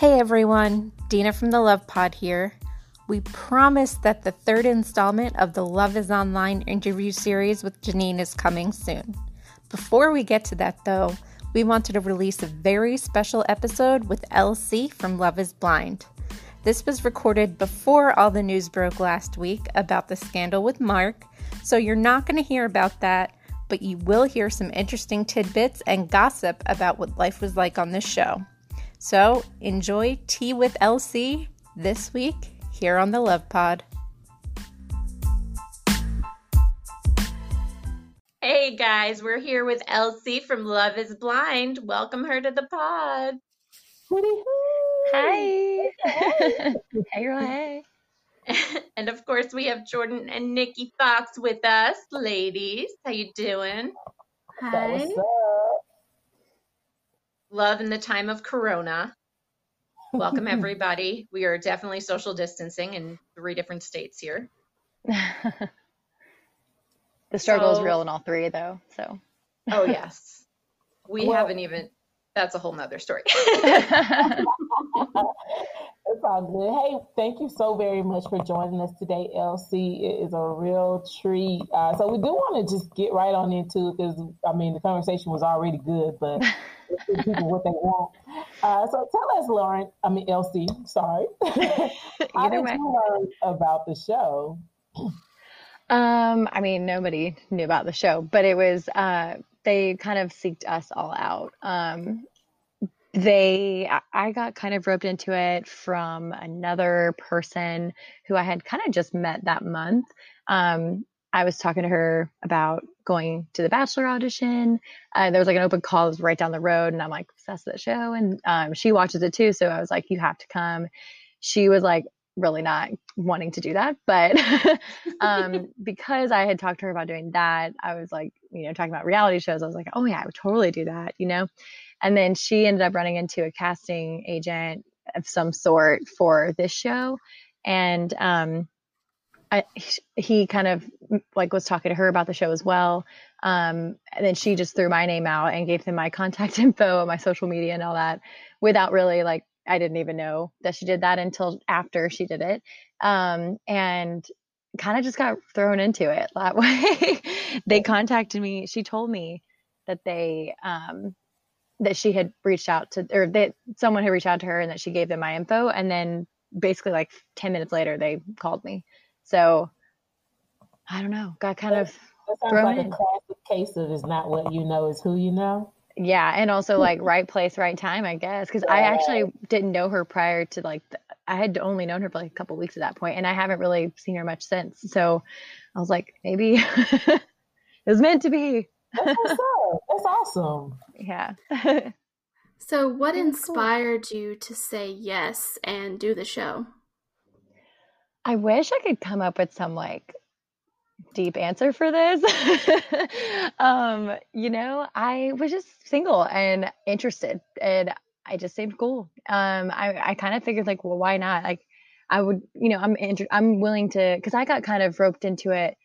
Hey everyone, Dina from the Love Pod here. We promise that the third installment of the Love is Online interview series with Janine is coming soon. Before we get to that though, we wanted to release a very special episode with LC from Love is Blind. This was recorded before all the news broke last week about the scandal with Mark, so you're not going to hear about that, but you will hear some interesting tidbits and gossip about what life was like on this show. So enjoy Tea with LC this week here on the Love Pod. Hey guys, we're here with LC from Love is Blind. Welcome her to the pod. Hi. hey, girl, hey. and of course, we have Jordan and Nikki Fox with us. Ladies, how you doing? Hi love in the time of Corona. Welcome, everybody. We are definitely social distancing in three different states here. the struggle so, is real in all three, though. So, oh, yes. We well, haven't even, that's a whole nother story. It's all good. Hey, thank you so very much for joining us today, LC. It is a real treat. Uh, so we do want to just get right on into it because I mean the conversation was already good, but people what they want. Uh, so tell us, Lauren. I mean LC, Sorry. How did way. you learn about the show? Um, I mean nobody knew about the show, but it was uh, they kind of seeked us all out. Um, they i got kind of roped into it from another person who i had kind of just met that month um, i was talking to her about going to the bachelor audition uh, there was like an open call right down the road and i'm like obsessed with the show and um, she watches it too so i was like you have to come she was like really not wanting to do that but um, because i had talked to her about doing that i was like you know talking about reality shows i was like oh yeah i would totally do that you know and then she ended up running into a casting agent of some sort for this show. And um, I, he kind of like was talking to her about the show as well. Um, and then she just threw my name out and gave him my contact info, and my social media, and all that without really like I didn't even know that she did that until after she did it. Um, and kind of just got thrown into it that way. they contacted me. She told me that they um, that she had reached out to or that someone had reached out to her and that she gave them my info and then basically like 10 minutes later they called me so i don't know got kind that, of that thrown like in. a classic case of is not what you know is who you know yeah and also hmm. like right place right time i guess because yeah. i actually didn't know her prior to like the, i had only known her for like a couple weeks at that point and i haven't really seen her much since so i was like maybe it was meant to be that's That's awesome. Yeah. so, what inspired cool. you to say yes and do the show? I wish I could come up with some like deep answer for this. um, you know, I was just single and interested and I just seemed cool. Um, I, I kind of figured like, well, why not? Like I would, you know, I'm, inter- I'm willing to, cause I got kind of roped into it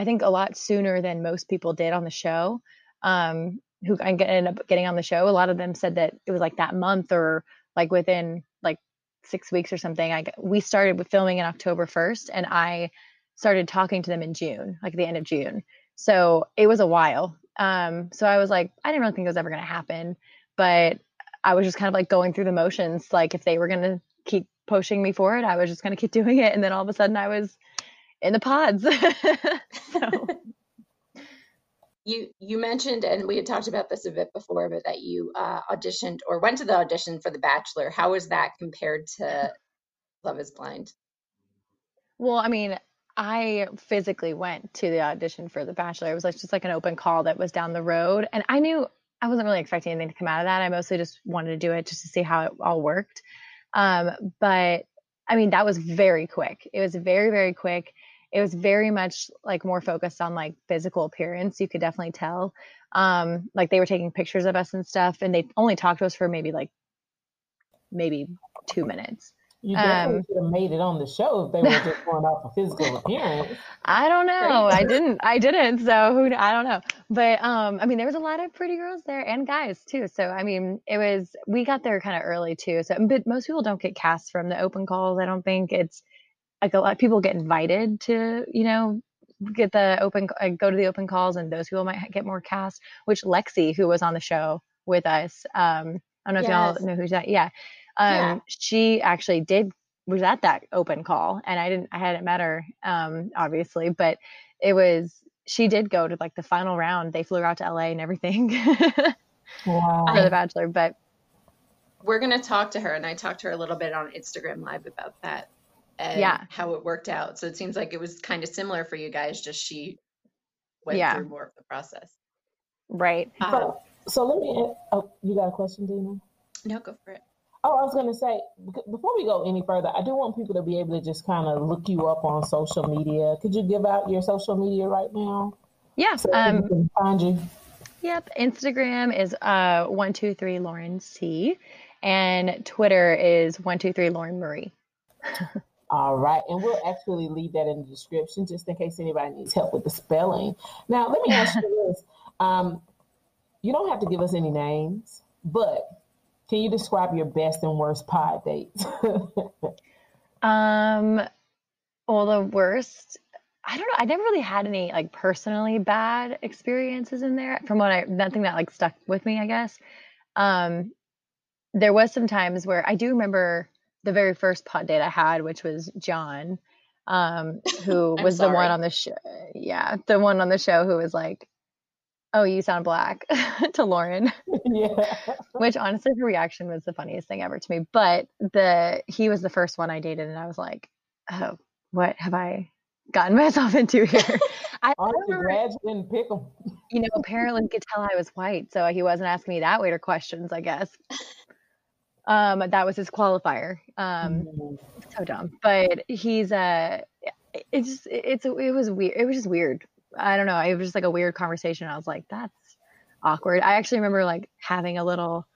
I think a lot sooner than most people did on the show. Um, who I ended up getting on the show. A lot of them said that it was like that month or like within like six weeks or something. I we started with filming in October 1st, and I started talking to them in June, like the end of June. So it was a while. Um, so I was like, I didn't really think it was ever going to happen, but I was just kind of like going through the motions. Like if they were going to keep pushing me for it, I was just going to keep doing it. And then all of a sudden, I was in the pods. so. You you mentioned, and we had talked about this a bit before, but that you uh, auditioned or went to the audition for The Bachelor. How was that compared to Love Is Blind? Well, I mean, I physically went to the audition for The Bachelor. It was like just like an open call that was down the road, and I knew I wasn't really expecting anything to come out of that. I mostly just wanted to do it just to see how it all worked. Um, but I mean, that was very quick. It was very very quick it was very much like more focused on like physical appearance. You could definitely tell. Um, like they were taking pictures of us and stuff, and they only talked to us for maybe like maybe two minutes. You definitely um, should have made it on the show if they were just going off a physical appearance. I don't know. I didn't. I didn't. So who? I don't know. But um, I mean, there was a lot of pretty girls there and guys too. So I mean, it was. We got there kind of early too. So, but most people don't get cast from the open calls. I don't think it's like a lot of people get invited to, you know, get the open, uh, go to the open calls, and those people might get more cast. Which Lexi, who was on the show with us, um, I don't know if yes. y'all know who's that. Yeah um, yeah. she actually did was at that open call and I didn't I hadn't met her um obviously but it was she did go to like the final round they flew out to LA and everything wow. for the bachelor but we're going to talk to her and I talked to her a little bit on Instagram live about that and yeah. how it worked out so it seems like it was kind of similar for you guys just she went yeah. through more of the process right um, so, so let me oh you got a question Dina no go for it Oh, I was going to say, before we go any further, I do want people to be able to just kind of look you up on social media. Could you give out your social media right now? Yeah. So um, find you. Yep. Instagram is uh, 123 Lauren C. And Twitter is 123 Lauren Marie. All right. And we'll actually leave that in the description just in case anybody needs help with the spelling. Now, let me ask you this. Um, you don't have to give us any names, but can you describe your best and worst pod dates? um, well, the worst, I don't know. I never really had any like personally bad experiences in there. From what I, nothing that like stuck with me, I guess. Um, there was some times where I do remember the very first pod date I had, which was John, um, who was the one on the show. Yeah, the one on the show who was like, oh, you sound black to Lauren. yeah. Which honestly, her reaction was the funniest thing ever to me. But the he was the first one I dated, and I was like, oh, what have I gotten myself into here? I glad you didn't pick him. You know, apparently he could tell I was white, so he wasn't asking me that waiter questions, I guess. Um, that was his qualifier. Um, mm. so dumb. But he's uh it's just it's it was weird. It was just weird I don't know. It was just like a weird conversation. I was like, that's awkward. I actually remember like having a little,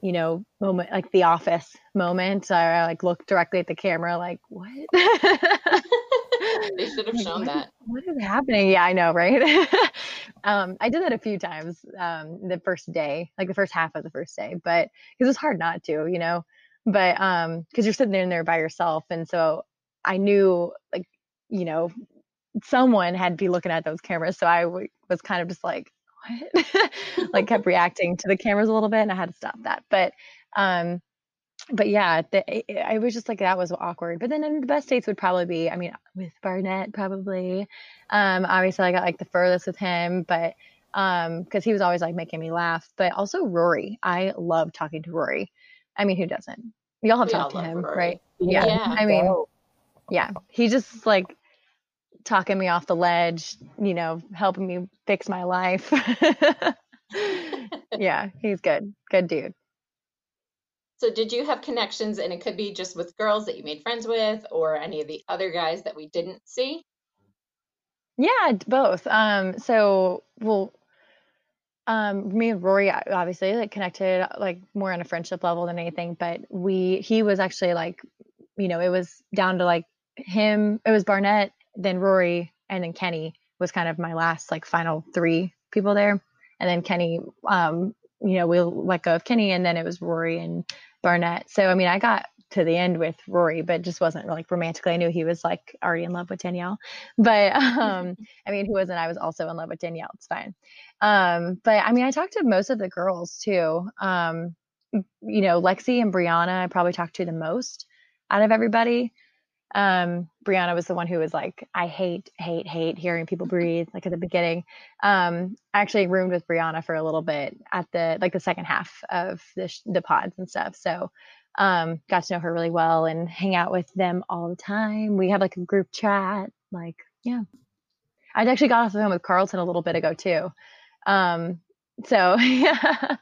you know, moment, like the office moment. I like looked directly at the camera, like, what? they should have shown that. What is happening? Yeah, I know, right? um, I did that a few times um, the first day, like the first half of the first day, but because it's hard not to, you know, but um, because you're sitting there in there by yourself, and so I knew like you know someone had to be looking at those cameras. So I w- was kind of just like, what? like kept reacting to the cameras a little bit and I had to stop that. But, um, but yeah, the, I was just like, that was awkward. But then the best dates would probably be, I mean, with Barnett, probably. Um, obviously I got like the furthest with him, but, um, cause he was always like making me laugh, but also Rory. I love talking to Rory. I mean, who doesn't? We all have we talked to him, Rory. right? Yeah. yeah. I mean, yeah, he just like talking me off the ledge, you know, helping me fix my life. yeah, he's good. Good dude. So, did you have connections, and it could be just with girls that you made friends with, or any of the other guys that we didn't see? Yeah, both. Um, so, well, um, me and Rory obviously like connected like more on a friendship level than anything, but we he was actually like, you know, it was down to like him. It was Barnett then Rory and then Kenny was kind of my last like final three people there. And then Kenny, um, you know, we let go of Kenny and then it was Rory and Barnett. So, I mean, I got to the end with Rory, but just wasn't like romantically. I knew he was like already in love with Danielle, but, um, I mean, who wasn't? I was also in love with Danielle. It's fine. Um, but I mean, I talked to most of the girls too. Um, you know, Lexi and Brianna, I probably talked to the most out of everybody um, Brianna was the one who was like, I hate, hate, hate hearing people breathe, like at the beginning. Um, I actually roomed with Brianna for a little bit at the, like the second half of the, sh- the pods and stuff. So, um, got to know her really well and hang out with them all the time. We had like a group chat, like, yeah. I actually got off the phone with Carlton a little bit ago too. Um, so yeah.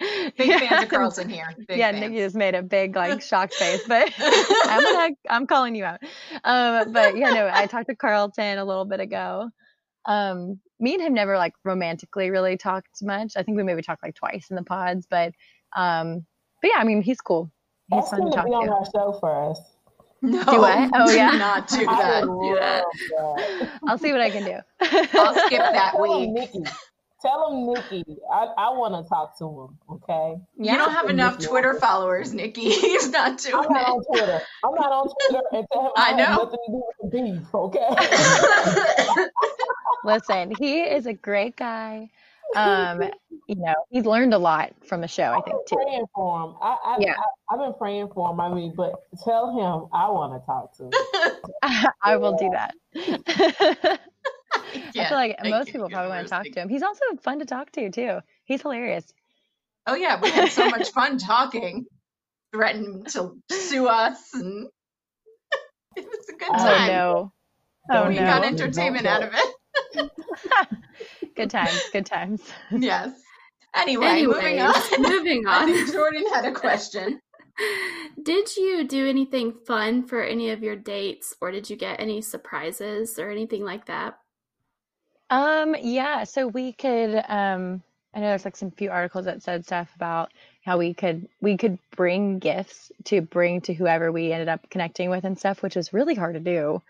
Big fans of Carlton here. Big yeah, fans. Nikki just made a big like shocked face, but I'm gonna I'm calling you out. Um, but yeah, no, I talked to Carlton a little bit ago. Um, me and him never like romantically really talked much. I think we maybe talked like twice in the pods, but um, but yeah, I mean he's cool. he's Ask fun to talk to. on our show for us. No, do what? Oh yeah, not do that. that. I'll see what I can do. I'll skip that week. Nikki. Tell him, Nikki. I, I want to talk to him. Okay. Yeah. You don't have enough Nikki. Twitter followers, Nikki. He's not doing I'm not it. on Twitter. I'm not on Twitter, and tell him I, I know. nothing to do with the beef. Okay. Listen, he is a great guy um, you know, he's learned a lot from the show, I think, too. Praying for him. I, I, yeah. I, have been praying for him. I mean, but tell him I want to talk to him. I will do that. Yeah, I feel like most people probably want to talk to him. He's also fun to talk to, too. He's hilarious. Oh, yeah. We had so much fun talking, threatened to sue us, and it was a good oh, time. Oh, no. Oh, we no. got entertainment out of it. good times, good times. Yes. Anyway, Anyways, moving on. Moving on. Jordan had a question. Did you do anything fun for any of your dates or did you get any surprises or anything like that? Um yeah, so we could um I know there's like some few articles that said stuff about how we could we could bring gifts to bring to whoever we ended up connecting with and stuff, which is really hard to do.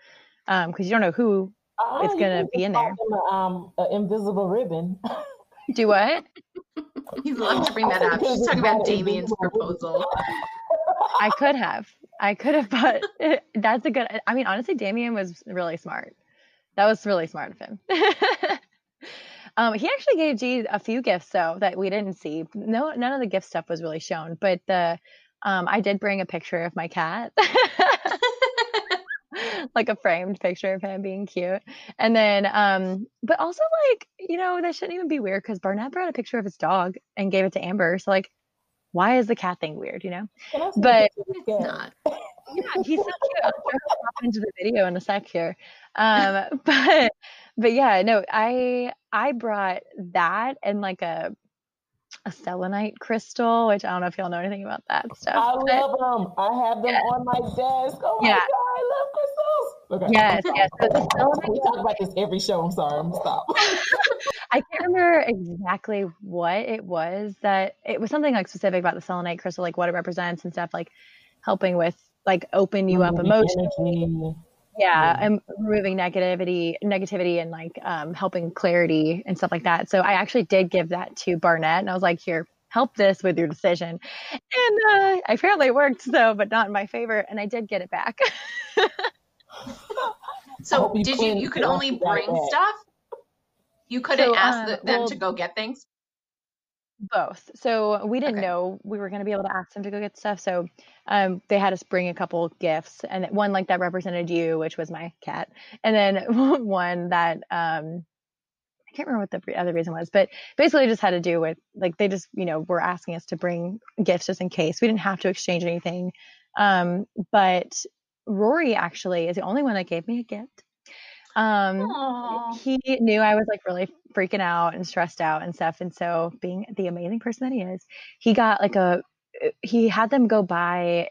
Um because you don't know who Oh, it's gonna be in there. um, an invisible ribbon. Do what? He'd love to bring that up. She's talking about Damian's proposal. I could have. I could have, but that's a good. I mean, honestly, Damian was really smart. That was really smart of him. um, he actually gave G a few gifts though that we didn't see. No, none of the gift stuff was really shown, but the um, I did bring a picture of my cat. like a framed picture of him being cute. And then, um, but also like, you know, that shouldn't even be weird because Barnett brought a picture of his dog and gave it to Amber. So like, why is the cat thing weird, you know? But it's not. Yeah, he's so cute. I'll hop into the video in a sec here. Um, but but yeah, no, I I brought that and like a a selenite crystal, which I don't know if y'all know anything about that stuff. I love them. I have them yeah. on my desk. Oh my yeah. god, I love crystals. Okay. Yes, yes. So the selenite, we talk about this every show. I'm sorry. I'm stop. I can't remember exactly what it was that it was something like specific about the selenite crystal, like what it represents and stuff, like helping with like open you up emotionally. yeah and removing negativity negativity and like um, helping clarity and stuff like that. So i actually did give that to barnett and i was like here help this with your decision. And uh, apparently it worked so but not in my favor and i did get it back. So did you you could only bring stuff? You couldn't so, ask the, them well, to go get things both. So we didn't okay. know we were going to be able to ask them to go get stuff. So um, they had us bring a couple gifts, and one like that represented you, which was my cat, and then one that um, I can't remember what the other reason was, but basically just had to do with like they just you know were asking us to bring gifts just in case. We didn't have to exchange anything, um, but Rory actually is the only one that gave me a gift. Um, Aww. he knew I was like really freaking out and stressed out and stuff. And so, being the amazing person that he is, he got like a, he had them go buy.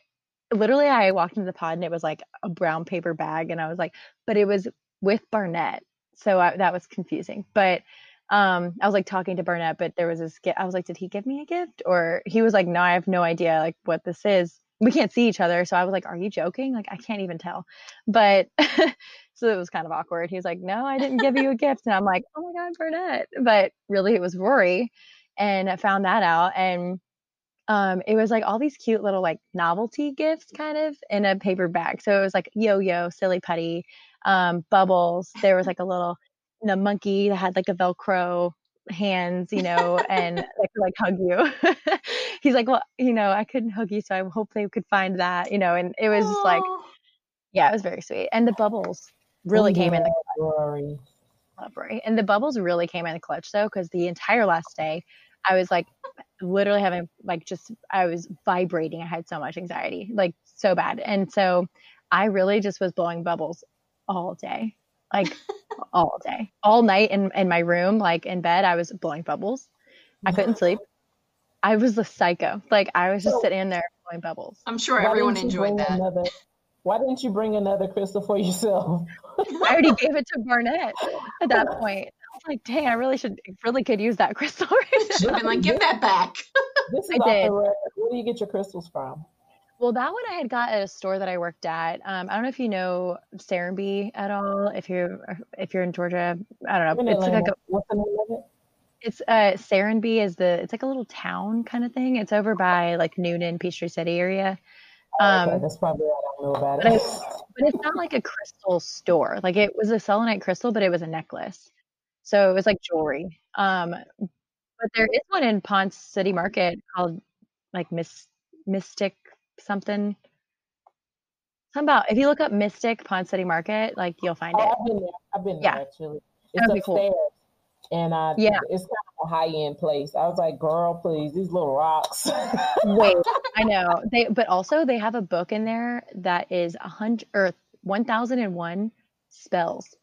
Literally, I walked into the pod and it was like a brown paper bag, and I was like, but it was with Barnett, so I, that was confusing. But um, I was like talking to Barnett, but there was this gift. I was like, did he give me a gift? Or he was like, no, I have no idea like what this is. We can't see each other, so I was like, are you joking? Like I can't even tell. But So it was kind of awkward. He was like, No, I didn't give you a gift. And I'm like, Oh my God, Barnett. But really, it was Rory. And I found that out. And um, it was like all these cute little like novelty gifts kind of in a paper bag. So it was like yo yo, silly putty, um, bubbles. There was like a little you know, monkey that had like a Velcro hands, you know, and could like hug you. He's like, Well, you know, I couldn't hug you, so I hope they could find that, you know, and it was just like yeah, it was very sweet. And the bubbles really came in the clutch. Rory. And the bubbles really came in the clutch though, because the entire last day I was like literally having like just I was vibrating. I had so much anxiety, like so bad. And so I really just was blowing bubbles all day. Like all day. All night in, in my room, like in bed, I was blowing bubbles. I couldn't sleep. I was a psycho. Like I was just so, sitting there blowing bubbles. I'm sure everyone enjoyed that. Another, why didn't you bring another crystal for yourself? I already gave it to Barnett at that point. I was like, dang, I really should, really could use that crystal. Right Should have been like, give that back. this is I did. Where do you get your crystals from? Well, that one I had got at a store that I worked at. Um, I don't know if you know Serenbe at all. If you're if you're in Georgia, I don't know. It's like a, what's the name of it? It's uh Serenbe is the it's like a little town kind of thing. It's over by like Newnan, Peachtree City area. Um, okay, that's probably I don't know about but it. but it's not like a crystal store. Like it was a selenite crystal, but it was a necklace. So it was like jewelry. Um, but there is one in Ponce City Market called like Miss Mystic something. Something about if you look up Mystic Ponce City Market, like you'll find oh, it. I've been there. I've been there actually. It's upstairs. Cool. And uh, yeah, it's kind high end place. I was like, girl, please, these little rocks. Wait, I know they, but also they have a book in there that is a hundred or one thousand and one spells,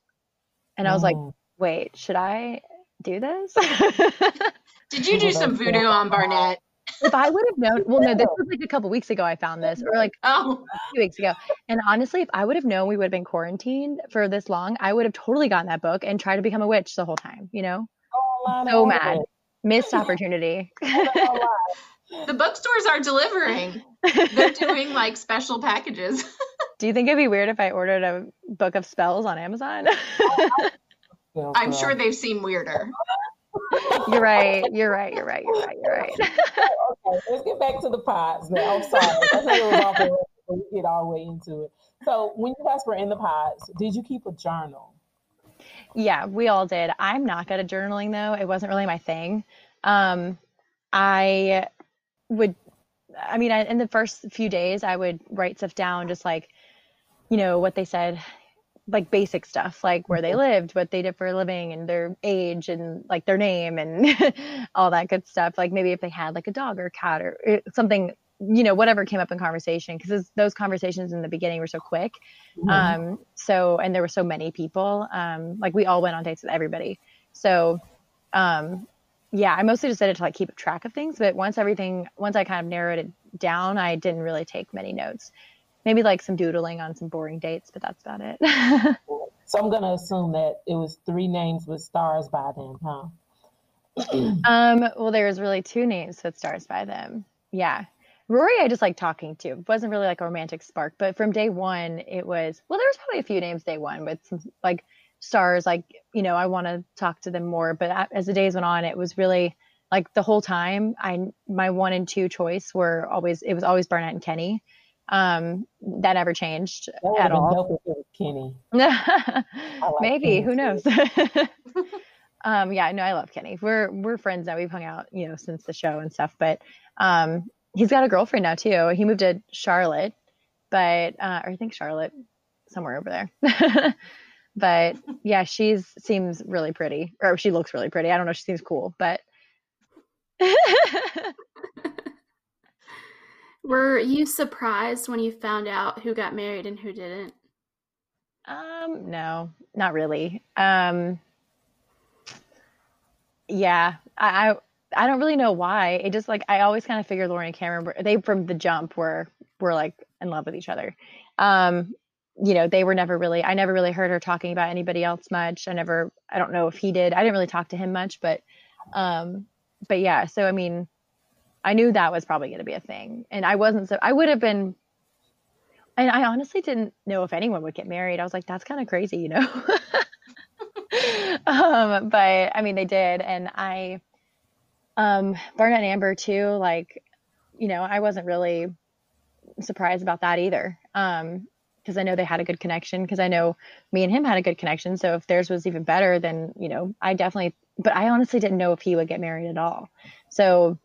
and I was like, mm. wait, should I do this? Did you do some voodoo on Barnett? if I would have known, well, no, this was like a couple weeks ago. I found this, or like oh. a few weeks ago. And honestly, if I would have known we would have been quarantined for this long, I would have totally gotten that book and tried to become a witch the whole time. You know, oh, so mad, missed opportunity. the bookstores are delivering. They're doing like special packages. Do you think it'd be weird if I ordered a book of spells on Amazon? I'm sure they've seen weirder you're right. You're right. You're right. You're right. You're right. okay, let's get back to the pods now. I'm sorry. That's it was off we get all the way into it. So when you guys were in the pods, did you keep a journal? Yeah, we all did. I'm not good at journaling though. It wasn't really my thing. Um, I would, I mean, I, in the first few days, I would write stuff down, just like, you know, what they said like basic stuff like where they mm-hmm. lived what they did for a living and their age and like their name and all that good stuff like maybe if they had like a dog or a cat or eh, something you know whatever came up in conversation because those conversations in the beginning were so quick mm-hmm. um so and there were so many people um like we all went on dates with everybody so um yeah i mostly just did it to like keep track of things but once everything once i kind of narrowed it down i didn't really take many notes maybe like some doodling on some boring dates, but that's about it. so I'm gonna assume that it was three names with stars by them, huh? um, well, there was really two names with stars by them. Yeah. Rory, I just like talking to. It wasn't really like a romantic spark, but from day one, it was, well, there was probably a few names day one with some like stars, like, you know, I want to talk to them more. But as the days went on, it was really like the whole time, I, my one and two choice were always, it was always Barnett and Kenny. Um, that never changed that at all. Kenny. like Maybe Kenny who knows? um, yeah, no, I love Kenny. We're we're friends now. We've hung out, you know, since the show and stuff. But um, he's got a girlfriend now too. He moved to Charlotte, but uh, or I think Charlotte, somewhere over there. but yeah, she's seems really pretty, or she looks really pretty. I don't know. She seems cool, but. Were you surprised when you found out who got married and who didn't? Um, no, not really. Um, yeah, I, I, don't really know why. It just like I always kind of figured Lauren and Cameron were they from the jump were were like in love with each other. Um, you know, they were never really. I never really heard her talking about anybody else much. I never. I don't know if he did. I didn't really talk to him much, but, um, but yeah. So I mean, I knew that was probably going to be a thing. And I wasn't so, I would have been, and I honestly didn't know if anyone would get married. I was like, that's kind of crazy, you know? um, but I mean, they did. And I, um, Barnett and Amber too, like, you know, I wasn't really surprised about that either. Um, because I know they had a good connection. Because I know me and him had a good connection. So if theirs was even better, then you know, I definitely. But I honestly didn't know if he would get married at all. So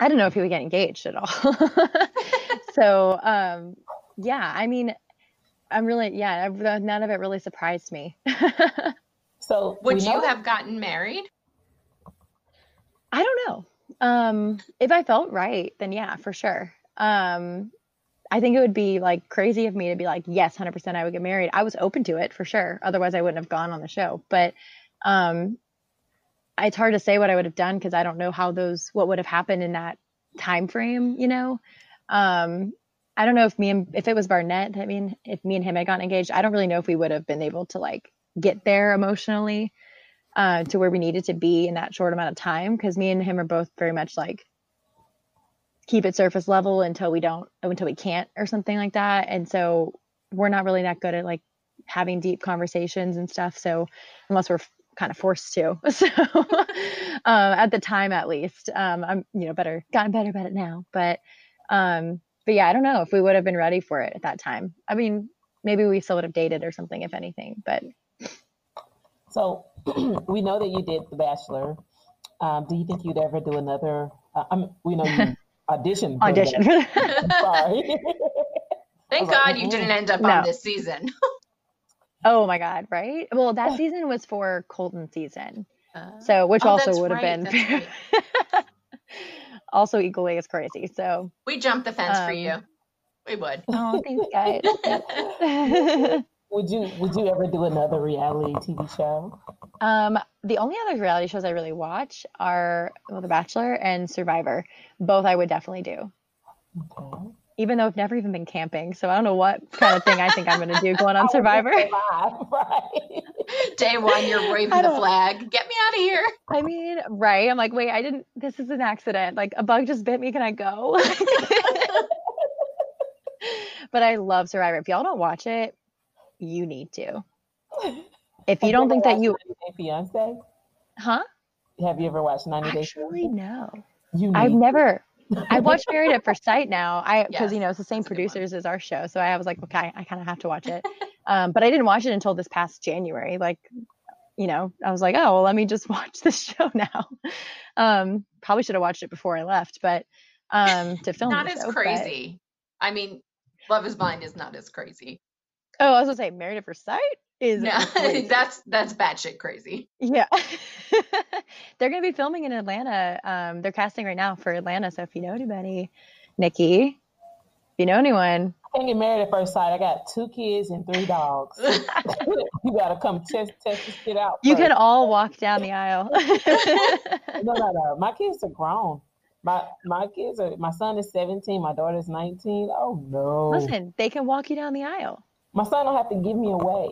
I don't know if he would get engaged at all. so, um, yeah, I mean, I'm really, yeah, none of it really surprised me. so, would you have gotten married? I don't know. Um, if I felt right, then yeah, for sure. Um, I think it would be like crazy of me to be like, yes, 100% I would get married. I was open to it for sure. Otherwise, I wouldn't have gone on the show. But um, it's hard to say what I would have done because I don't know how those what would have happened in that time frame, you know. Um, I don't know if me and if it was Barnett, I mean, if me and him had gotten engaged, I don't really know if we would have been able to like get there emotionally uh, to where we needed to be in that short amount of time because me and him are both very much like keep it surface level until we don't until we can't or something like that. And so we're not really that good at like having deep conversations and stuff so unless we're kind of forced to. So um, at the time at least um, i'm you know better gotten better about it now. But um but yeah i don't know if we would have been ready for it at that time. I mean maybe we still would have dated or something if anything but so we know that you did the bachelor um, do you think you'd ever do another uh, I mean, we know you audition. audition. Sorry. Thank God like, you didn't end up no. on this season. oh my God! Right? Well, that season was for Colton season, uh, so which oh, also would have right, been right. also equally as crazy. So we jumped the fence um, for you. We would. Oh, thanks, guys. Would you Would you ever do another reality TV show? Um, the only other reality shows I really watch are well, The Bachelor and Survivor. Both I would definitely do. Okay. Even though I've never even been camping, so I don't know what kind of thing I think I'm going to do going on Survivor. right. Day one, you're waving the flag. Get me out of here. I mean, right? I'm like, wait, I didn't. This is an accident. Like a bug just bit me. Can I go? but I love Survivor. If y'all don't watch it, you need to. If you don't think that you fiance, huh? Have you ever watched 90 Days? Actually, no. You I've never. I watched Married at First Sight now. I because yes, you know it's the same producers as our show, so I was like, okay, I kind of have to watch it. um, but I didn't watch it until this past January. Like, you know, I was like, oh well, let me just watch this show now. Um, probably should have watched it before I left, but um, to film not as show, crazy. But... I mean, Love Is Blind is not as crazy. Oh, I was gonna say Married at First Sight is no, that's that's batshit crazy. Yeah, they're gonna be filming in Atlanta. Um, they're casting right now for Atlanta. So if you know anybody, Nikki, if you know anyone, I can't get married at first sight. I got two kids and three dogs. you gotta come test test this shit out. You first. can all walk down the aisle. no, no, no. My kids are grown. My my kids are. My son is seventeen. My daughter's nineteen. Oh no! Listen, they can walk you down the aisle my son don't have to give me away.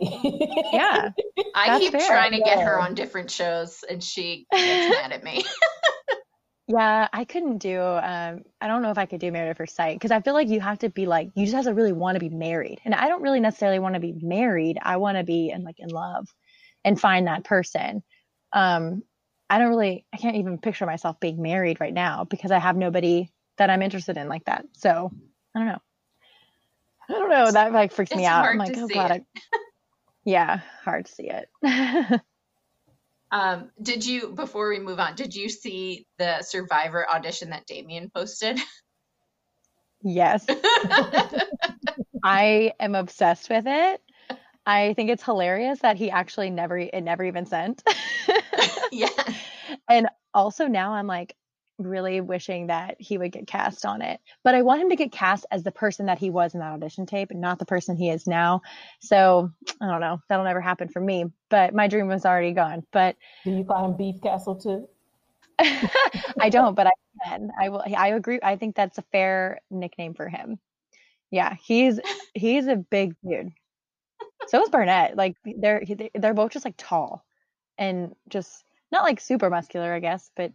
yeah. I keep fair. trying to get her on different shows and she gets mad at me. yeah, I couldn't do um I don't know if I could do married at first sight because I feel like you have to be like you just have to really want to be married. And I don't really necessarily want to be married. I want to be in like in love and find that person. Um I don't really I can't even picture myself being married right now because I have nobody that I'm interested in like that. So, I don't know. I don't know. That like freaks it's me out. I'm like, oh god. I... yeah, hard to see it. um, did you before we move on? Did you see the Survivor audition that Damian posted? Yes. I am obsessed with it. I think it's hilarious that he actually never it never even sent. yeah. And also now I'm like, really wishing that he would get cast on it. But I want him to get cast as the person that he was in that audition tape and not the person he is now. So I don't know. That'll never happen for me. But my dream was already gone. But do you call him Beef Castle too? I don't, but I can. I will. I agree. I think that's a fair nickname for him. Yeah, he's he's a big dude. So is Barnett. Like they're they're both just like tall and just not like super muscular, I guess, but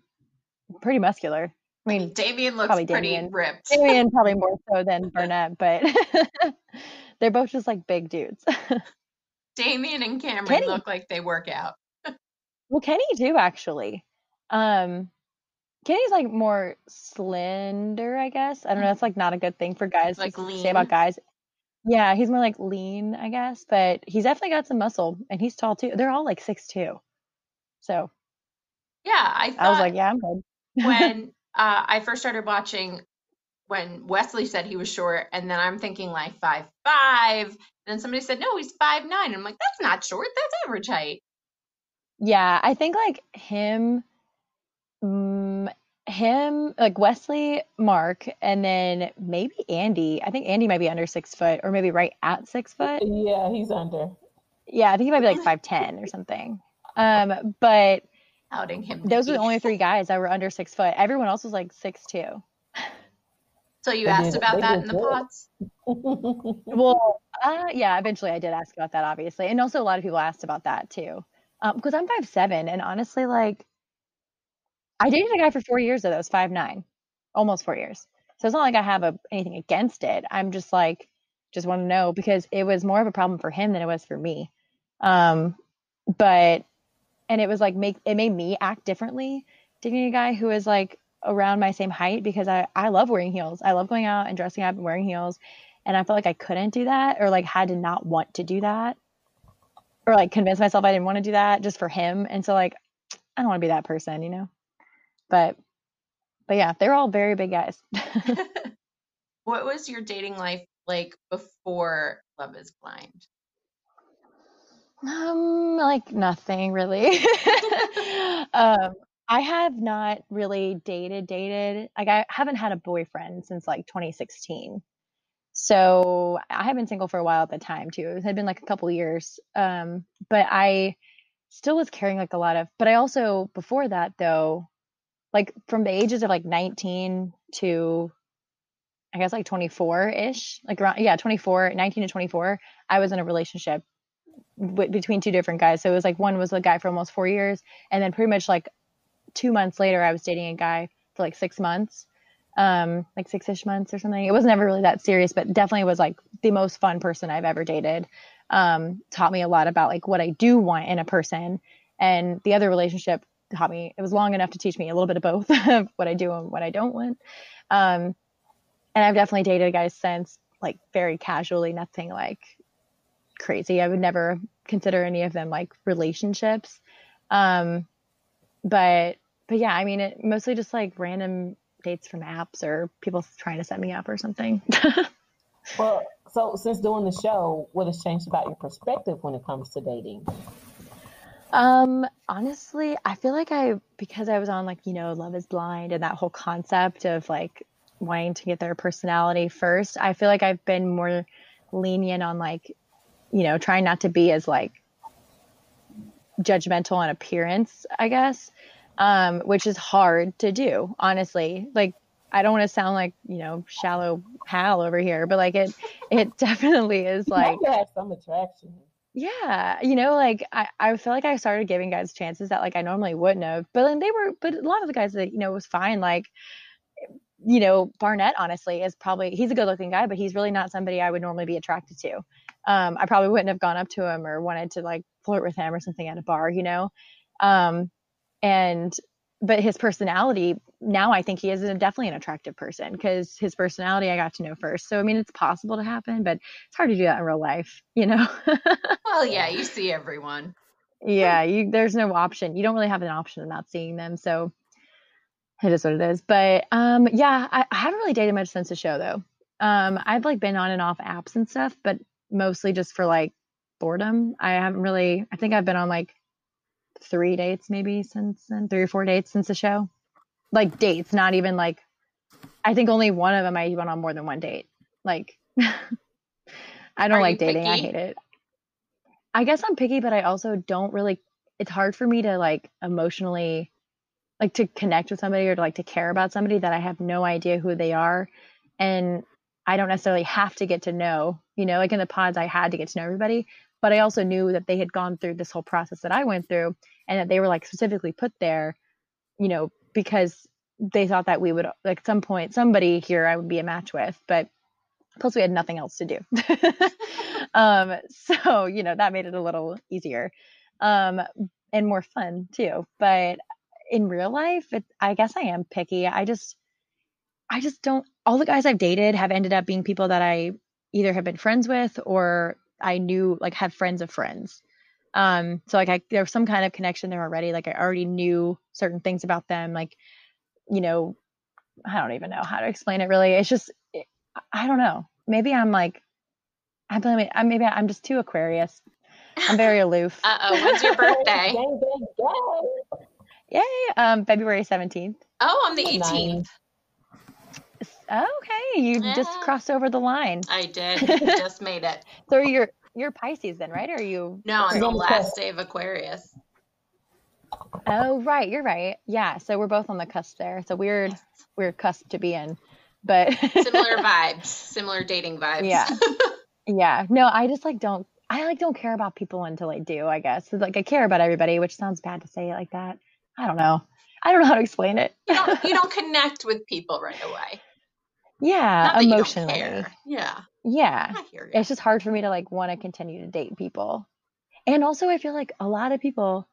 pretty muscular. I mean, Damian looks probably pretty Damian. ripped. Damian probably more so than Barnett, but they're both just like big dudes. Damian and Cameron Kenny. look like they work out. well, Kenny too, actually. Um, Kenny's like more slender, I guess. I don't know. That's like not a good thing for guys like to say about guys. Yeah, he's more like lean, I guess, but he's definitely got some muscle and he's tall too. They're all like six two. So yeah, I I was like, yeah, I'm good when uh, I first started watching, when Wesley said he was short, and then I'm thinking like five five. Then somebody said no, he's five nine. I'm like, that's not short. That's average height. Yeah, I think like him, um, him like Wesley, Mark, and then maybe Andy. I think Andy might be under six foot, or maybe right at six foot. Yeah, he's under. Yeah, I think he might be like five ten or something. Um, but outing him. Those were the only three guys that were under six foot. Everyone else was like six two. So you they asked did, about that in the pods? well, uh, yeah, eventually I did ask about that, obviously, and also a lot of people asked about that too, because um, I'm five seven, and honestly, like, I dated a guy for four years though that was five nine, almost four years. So it's not like I have a, anything against it. I'm just like, just want to know because it was more of a problem for him than it was for me. Um, but, and it was like, make, it made me act differently dating a guy who is like around my same height because I, I love wearing heels. I love going out and dressing up and wearing heels. And I felt like I couldn't do that or like had to not want to do that or like convince myself I didn't want to do that just for him. And so like, I don't want to be that person, you know? But, but yeah, they're all very big guys. what was your dating life like before Love is Blind? Um, like nothing really. um, I have not really dated, dated. Like I haven't had a boyfriend since like 2016. So I have been single for a while at the time too. It had been like a couple years. Um, but I still was carrying like a lot of, but I also, before that though, like from the ages of like 19 to I guess like 24 ish, like around, yeah, 24, 19 to 24, I was in a relationship w- between two different guys. So it was like one was a guy for almost four years. And then pretty much like two months later, I was dating a guy for like six months, um, like six ish months or something. It was never really that serious, but definitely was like the most fun person I've ever dated. Um, taught me a lot about like what I do want in a person. And the other relationship taught me, it was long enough to teach me a little bit of both of what I do and what I don't want. Um, and I've definitely dated guys since, like very casually, nothing like crazy. I would never consider any of them like relationships. Um, but but yeah, I mean, it mostly just like random dates from apps or people trying to set me up or something. well, so since doing the show, what has changed about your perspective when it comes to dating? Um, honestly, I feel like I because I was on like, you know, Love is Blind and that whole concept of like wanting to get their personality first, I feel like I've been more lenient on like, you know, trying not to be as like judgmental on appearance, I guess um, which is hard to do, honestly. Like, I don't want to sound like, you know, shallow Hal over here, but like it, it definitely is like. Have some attraction. Yeah. You know, like I, I feel like I started giving guys chances that like I normally wouldn't have, but then they were, but a lot of the guys that, you know, was fine. Like, you know, Barnett honestly is probably, he's a good looking guy, but he's really not somebody I would normally be attracted to. Um, I probably wouldn't have gone up to him or wanted to like flirt with him or something at a bar, you know? Um, and but his personality now i think he is definitely an attractive person because his personality i got to know first so i mean it's possible to happen but it's hard to do that in real life you know well yeah you see everyone yeah you there's no option you don't really have an option of not seeing them so it is what it is but um yeah I, I haven't really dated much since the show though um i've like been on and off apps and stuff but mostly just for like boredom i haven't really i think i've been on like three dates maybe since then, three or four dates since the show. Like dates, not even like. I think only one of them I went on more than one date. Like, I don't Are like dating. Picky? I hate it. I guess I'm picky, but I also don't really. It's hard for me to like emotionally, like to connect with somebody or to like to care about somebody that I have no idea who they are, and I don't necessarily have to get to know. You know, like in the pods, I had to get to know everybody, but I also knew that they had gone through this whole process that I went through and that they were like specifically put there, you know, because they thought that we would like some point somebody here I would be a match with, but plus we had nothing else to do. um, so, you know, that made it a little easier. Um, and more fun too. But in real life, it, I guess I am picky. I just, I just don't, all the guys I've dated have ended up being people that I either have been friends with or I knew like have friends of friends. Um, so like I there was some kind of connection there already. Like I already knew certain things about them. Like, you know, I don't even know how to explain it really. It's just it, I don't know. Maybe I'm like I blame I maybe I'm just too Aquarius. I'm very aloof. uh oh, when's your birthday? Yay! Um, February seventeenth. Oh, I'm the eighteenth. Okay, you yeah. just crossed over the line. I did. just made it. So you're you're Pisces then, right? Or are you? No, I'm the last day of Aquarius. Oh right, you're right. Yeah, so we're both on the cusp there. It's a weird, yes. weird cusp to be in, but similar vibes, similar dating vibes. Yeah, yeah. No, I just like don't. I like don't care about people until I do. I guess like I care about everybody, which sounds bad to say it like that. I don't know. I don't know how to explain it. you, don't, you don't connect with people right away. Yeah, emotionally. Yeah. Yeah. It's just hard for me to like want to continue to date people. And also I feel like a lot of people,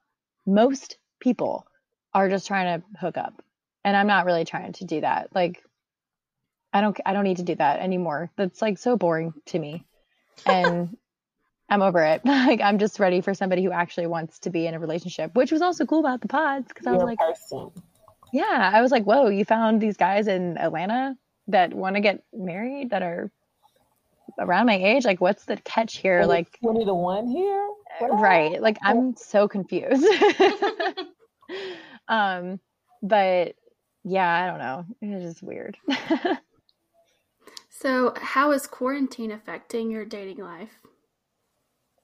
most people are just trying to hook up. And I'm not really trying to do that. Like I don't I don't need to do that anymore. That's like so boring to me. And I'm over it. like I'm just ready for somebody who actually wants to be in a relationship, which was also cool about the pods because I was like, person. yeah, I was like, whoa, you found these guys in Atlanta that want to get married that are around my age. Like, what's the catch here? like twenty to one here, right? Like, I'm so confused. um, but yeah, I don't know. It's just weird. so, how is quarantine affecting your dating life?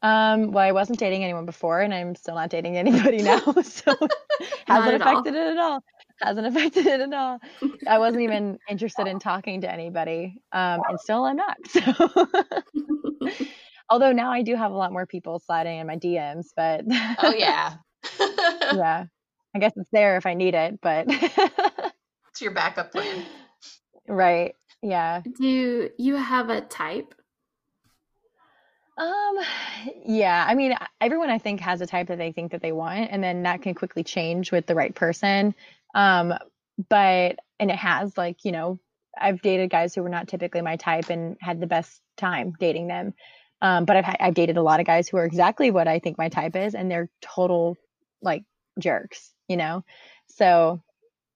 Um, well, I wasn't dating anyone before, and I'm still not dating anybody now, so hasn't affected all. it at all. Hasn't affected it at all. I wasn't even interested in talking to anybody, um, and still I'm not. So, although now I do have a lot more people sliding in my DMs, but oh yeah, yeah, I guess it's there if I need it, but it's your backup plan, right? Yeah. Do you have a type? Um, yeah. I mean, everyone I think has a type that they think that they want, and then that can quickly change with the right person. Um, but and it has like you know, I've dated guys who were not typically my type and had the best time dating them. Um, but I've I've dated a lot of guys who are exactly what I think my type is, and they're total like jerks, you know. So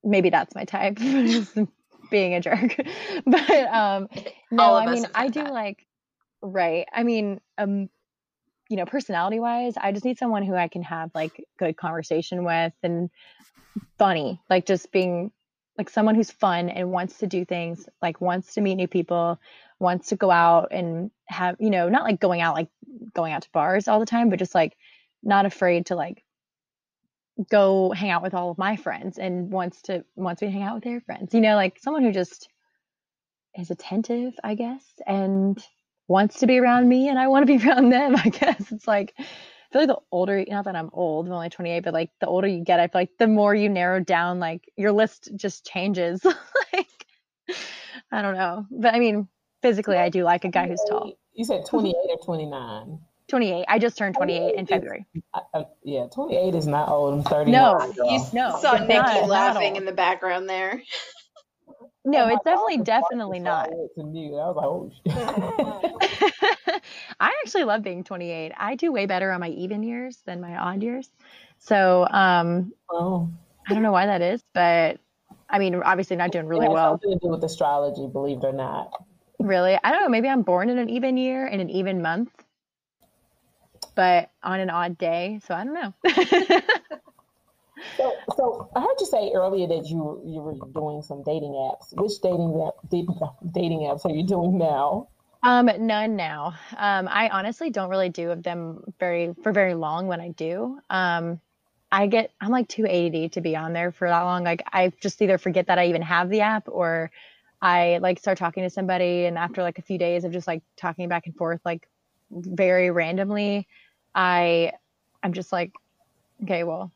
maybe that's my type, being a jerk. but um, no, I mean, I do that. like Right. I mean, um, you know, personality wise, I just need someone who I can have like good conversation with and funny, like just being like someone who's fun and wants to do things, like wants to meet new people, wants to go out and have, you know, not like going out, like going out to bars all the time, but just like not afraid to like go hang out with all of my friends and wants to wants me to hang out with their friends. You know, like someone who just is attentive, I guess, and wants to be around me and I want to be around them. I guess it's like I feel like the older, not that I'm old, I'm only 28, but like the older you get, I feel like the more you narrow down, like your list just changes. like I don't know, but I mean, physically, I do like a guy who's tall. You said 28 or 29? 28. I just turned 28 in February. I, I, yeah, 28 is not old. I'm 30. No, you no, saw Nikki laughing in the background there. No, it's definitely definitely not. To me, I was like, oh. I actually love being 28. I do way better on my even years than my odd years. So, um, oh. I don't know why that is, but I mean, obviously not doing really well. Something to do with astrology, believe it or not. Really, I don't know. Maybe I'm born in an even year in an even month, but on an odd day. So I don't know. So, so I heard you say earlier that you you were doing some dating apps. Which dating app, dating apps are you doing now? Um, none now. Um, I honestly don't really do them very for very long. When I do, um, I get I'm like too ADD to be on there for that long. Like I just either forget that I even have the app or I like start talking to somebody and after like a few days of just like talking back and forth like very randomly, I I'm just like, okay, well,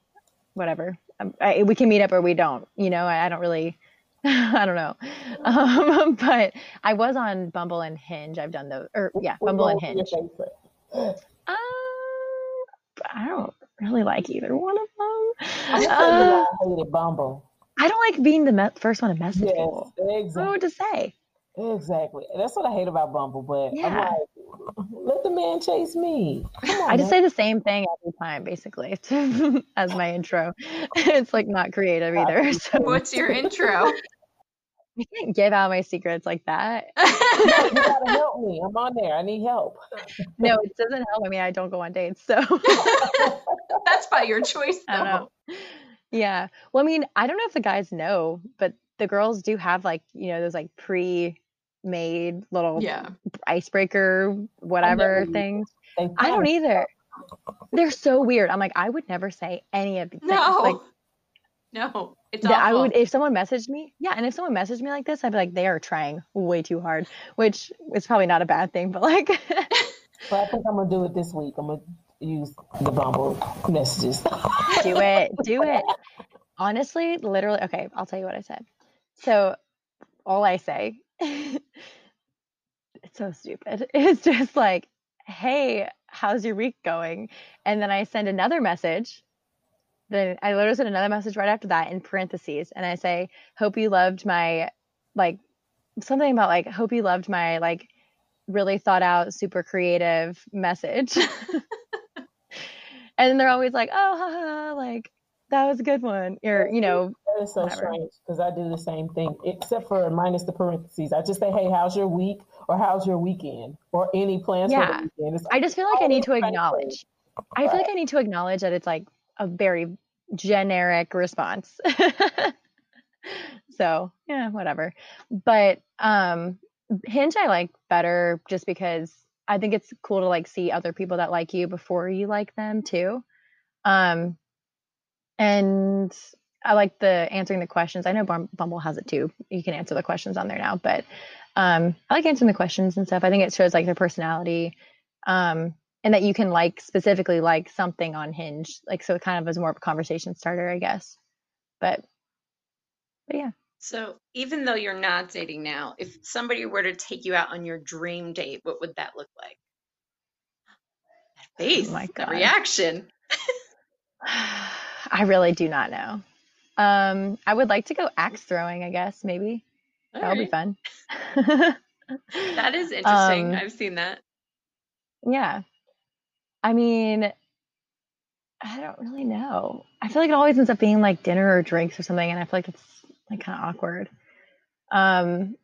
whatever. Um, I, we can meet up or we don't. You know, I, I don't really. I don't know, um, but I was on Bumble and Hinge. I've done those, or yeah, Bumble and Hinge. Um, I don't really like either one of them. I uh, hated Bumble. I don't like being the me- first one to message yes, people. Exactly. I don't know what to say. Exactly. That's what I hate about Bumble. But yeah. I'm like, let the man chase me. On, I just man. say the same thing every time, basically, as my intro. it's like not creative either. So. What's your intro? I can't give out my secrets like that. you gotta help me. I'm on there. I need help. no, it doesn't help. I mean, I don't go on dates, so that's by your choice. Though. I don't know. Yeah. Well, I mean, I don't know if the guys know, but the girls do have like you know those like pre made little yeah. icebreaker whatever things. I don't either. They're so weird. I'm like, I would never say any of these no. things. Like, no, it's awful. I would if someone messaged me, yeah, and if someone messaged me like this, I'd be like, they are trying way too hard, which is probably not a bad thing, but like. but I think I'm gonna do it this week. I'm gonna use the Bumble messages. do it, do it. Honestly, literally, okay. I'll tell you what I said. So, all I say it's so stupid. It's just like, hey, how's your week going? And then I send another message. Then I literally send another message right after that in parentheses. And I say, hope you loved my, like, something about like, hope you loved my, like, really thought out, super creative message. and they're always like, oh, haha, like, that was a good one. Or, you know, that is so whatever. strange because I do the same thing, except for minus the parentheses. I just say, hey, how's your week? Or how's your weekend? Or any plans yeah. for the weekend? Like, I just feel like I need to acknowledge. I feel like I need to acknowledge that it's like a very generic response. so, yeah, whatever. But um Hinge I like better just because I think it's cool to like see other people that like you before you like them too. Um and I like the answering the questions. I know Bumble has it too. You can answer the questions on there now, but um, I like answering the questions and stuff. I think it shows like their personality, um, and that you can like specifically like something on Hinge, like so it kind of is more of a conversation starter, I guess. But, but yeah. So even though you're not dating now, if somebody were to take you out on your dream date, what would that look like? That face, oh my God. reaction. I really do not know. Um, I would like to go axe throwing, I guess, maybe. All That'll right. be fun. that is interesting. Um, I've seen that. Yeah. I mean, I don't really know. I feel like it always ends up being like dinner or drinks or something, and I feel like it's like kind of awkward. Um,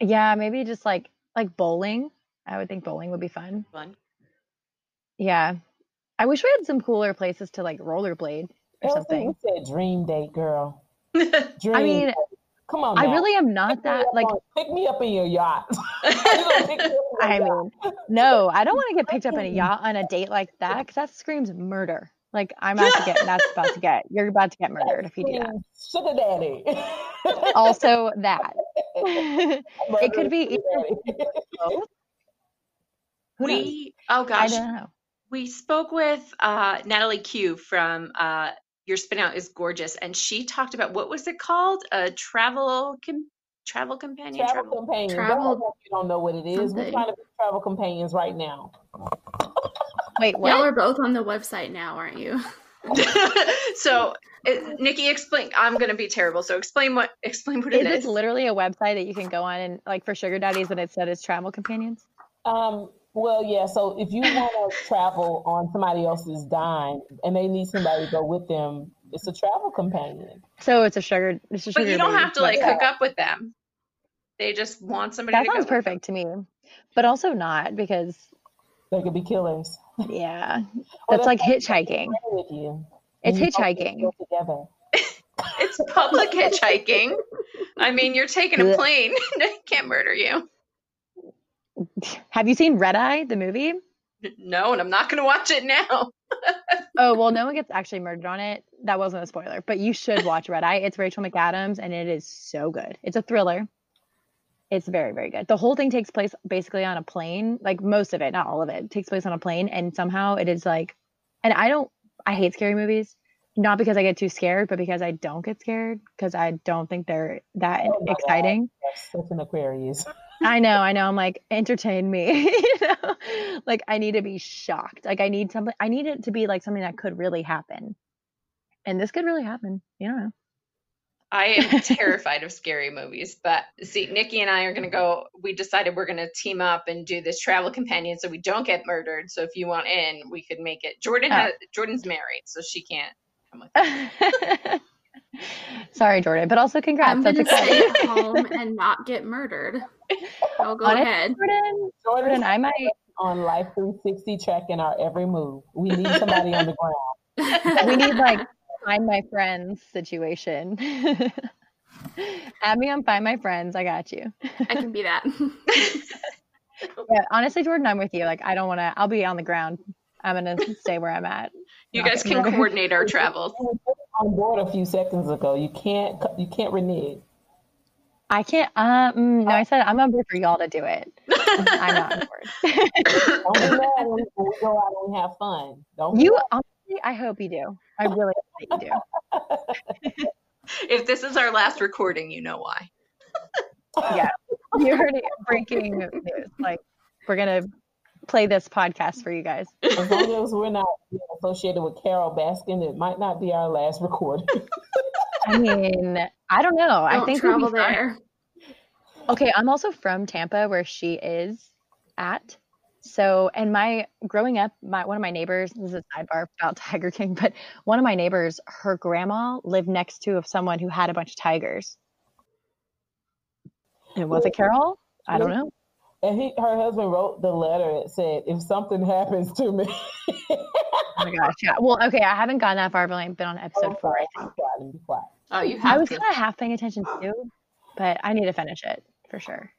yeah, maybe just like like bowling. I would think bowling would be fun. Fun. Yeah, I wish we had some cooler places to like rollerblade or something. You said dream date, girl. Dream I mean, come on. Now. I really am not pick that like. On, pick me up in your yacht. I mean, no, I don't want to get picked up in a yacht on a date like that because that screams murder. Like I'm about to get, that's about to get, you're about to get murdered if you do that. Sugar daddy. also that. it could be both. we, oh gosh. I don't know. We spoke with uh, Natalie Q from uh, Your Spin Out is Gorgeous, and she talked about what was it called? A travel com- travel companion. Travel, travel companion. Travel. You don't know what it is. Something. We're trying to be travel companions right now. Wait, what? Y'all are both on the website now, aren't you? so it, Nikki, explain. I'm going to be terrible. So explain what explain what is it is. It's literally a website that you can go on and like for sugar daddies, and it said it's travel companions. Um, well, yeah. So if you want to travel on somebody else's dime and they need somebody to go with them, it's a travel companion. So it's a sugar. It's a sugar but you don't have to like hook up with them. They just want somebody. That sounds perfect to me, but also not because they could be killers. Yeah, that's like hitchhiking. With you. It's hitchhiking. Together. it's public hitchhiking. I mean, you're taking a plane. they can't murder you. Have you seen Red Eye, the movie? No, and I'm not going to watch it now. oh, well, no one gets actually murdered on it. That wasn't a spoiler, but you should watch Red Eye. It's Rachel McAdams, and it is so good. It's a thriller. It's very, very good. The whole thing takes place basically on a plane, like most of it, not all of it, takes place on a plane. And somehow it is like, and I don't, I hate scary movies, not because I get too scared, but because I don't get scared because I don't think they're that oh exciting. God. Such an Aquarius. I know, I know. I'm like, entertain me. you know? Like I need to be shocked. Like I need something I need it to be like something that could really happen. And this could really happen. You don't know. I am terrified of scary movies, but see, Nikki and I are going to go. We decided we're going to team up and do this travel companion so we don't get murdered. So if you want in, we could make it. Jordan oh. has Jordan's married, so she can't come with. Sorry, Jordan, but also congrats. I'm going to stay at home and not get murdered. I'll go Honestly, ahead. Jordan, Jordan, I might on Life 360 checking our every move. We need somebody on the ground. we need like find my friends situation. Add me on find my friends. I got you. I can be that. yeah, honestly, Jordan, I'm with you. Like, I don't want to. I'll be on the ground. I'm gonna stay where I'm at. You guys can coordinate our travels. On board a few seconds ago. You can't. You can't renege. I can't. Um, no, I said I'm on board for y'all to do it. I'm not on board. don't be mad when we go out and have fun. Don't you? Honestly, I hope you do. I really hope you do. if this is our last recording, you know why. yeah, you heard it. Breaking news. Like we're gonna play this podcast for you guys. As long as we're not associated with Carole Baskin, it might not be our last recording. I mean, I don't know. Don't I think travel there. Okay, I'm also from Tampa, where she is at. So, and my growing up, my one of my neighbors. This is a sidebar about Tiger King, but one of my neighbors, her grandma lived next to of someone who had a bunch of tigers. And was it Carole? I don't know. And he, her husband wrote the letter that said, "If something happens to me." oh my gosh! Yeah. Well, okay. I haven't gotten that far. But I've only been on episode four. I think. Oh, you have. I was kind of half paying attention too, but I need to finish it for sure.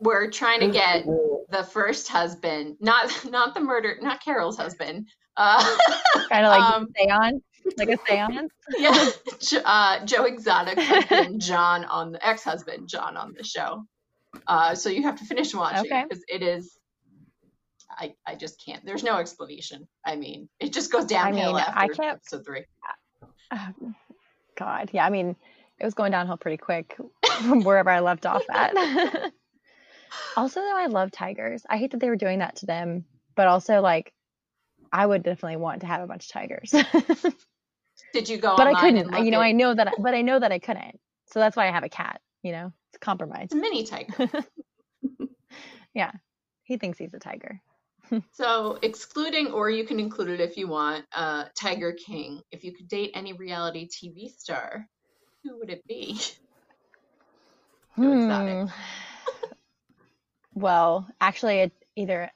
We're trying to get the first husband, not not the murder, not Carole's husband. Uh, kind of like um, seance, like a seance. yeah, uh, Joe Exotic husband John on the ex-husband John on the show. Uh, so you have to finish watching because okay. it is. I, I just can't. There's no explanation. I mean, it just goes downhill I mean, after I can't, episode three. Uh, God, yeah. I mean, it was going downhill pretty quick from wherever I left off at. also, though, I love tigers. I hate that they were doing that to them, but also like, I would definitely want to have a bunch of tigers. Did you go? But I couldn't. You know, I know that. I, but I know that I couldn't. So that's why I have a cat. You know, it's compromise. It's a mini tiger. yeah, he thinks he's a tiger. so, excluding, or you can include it if you want, uh, Tiger King. If you could date any reality TV star, who would it be? Hmm. well, actually, it, either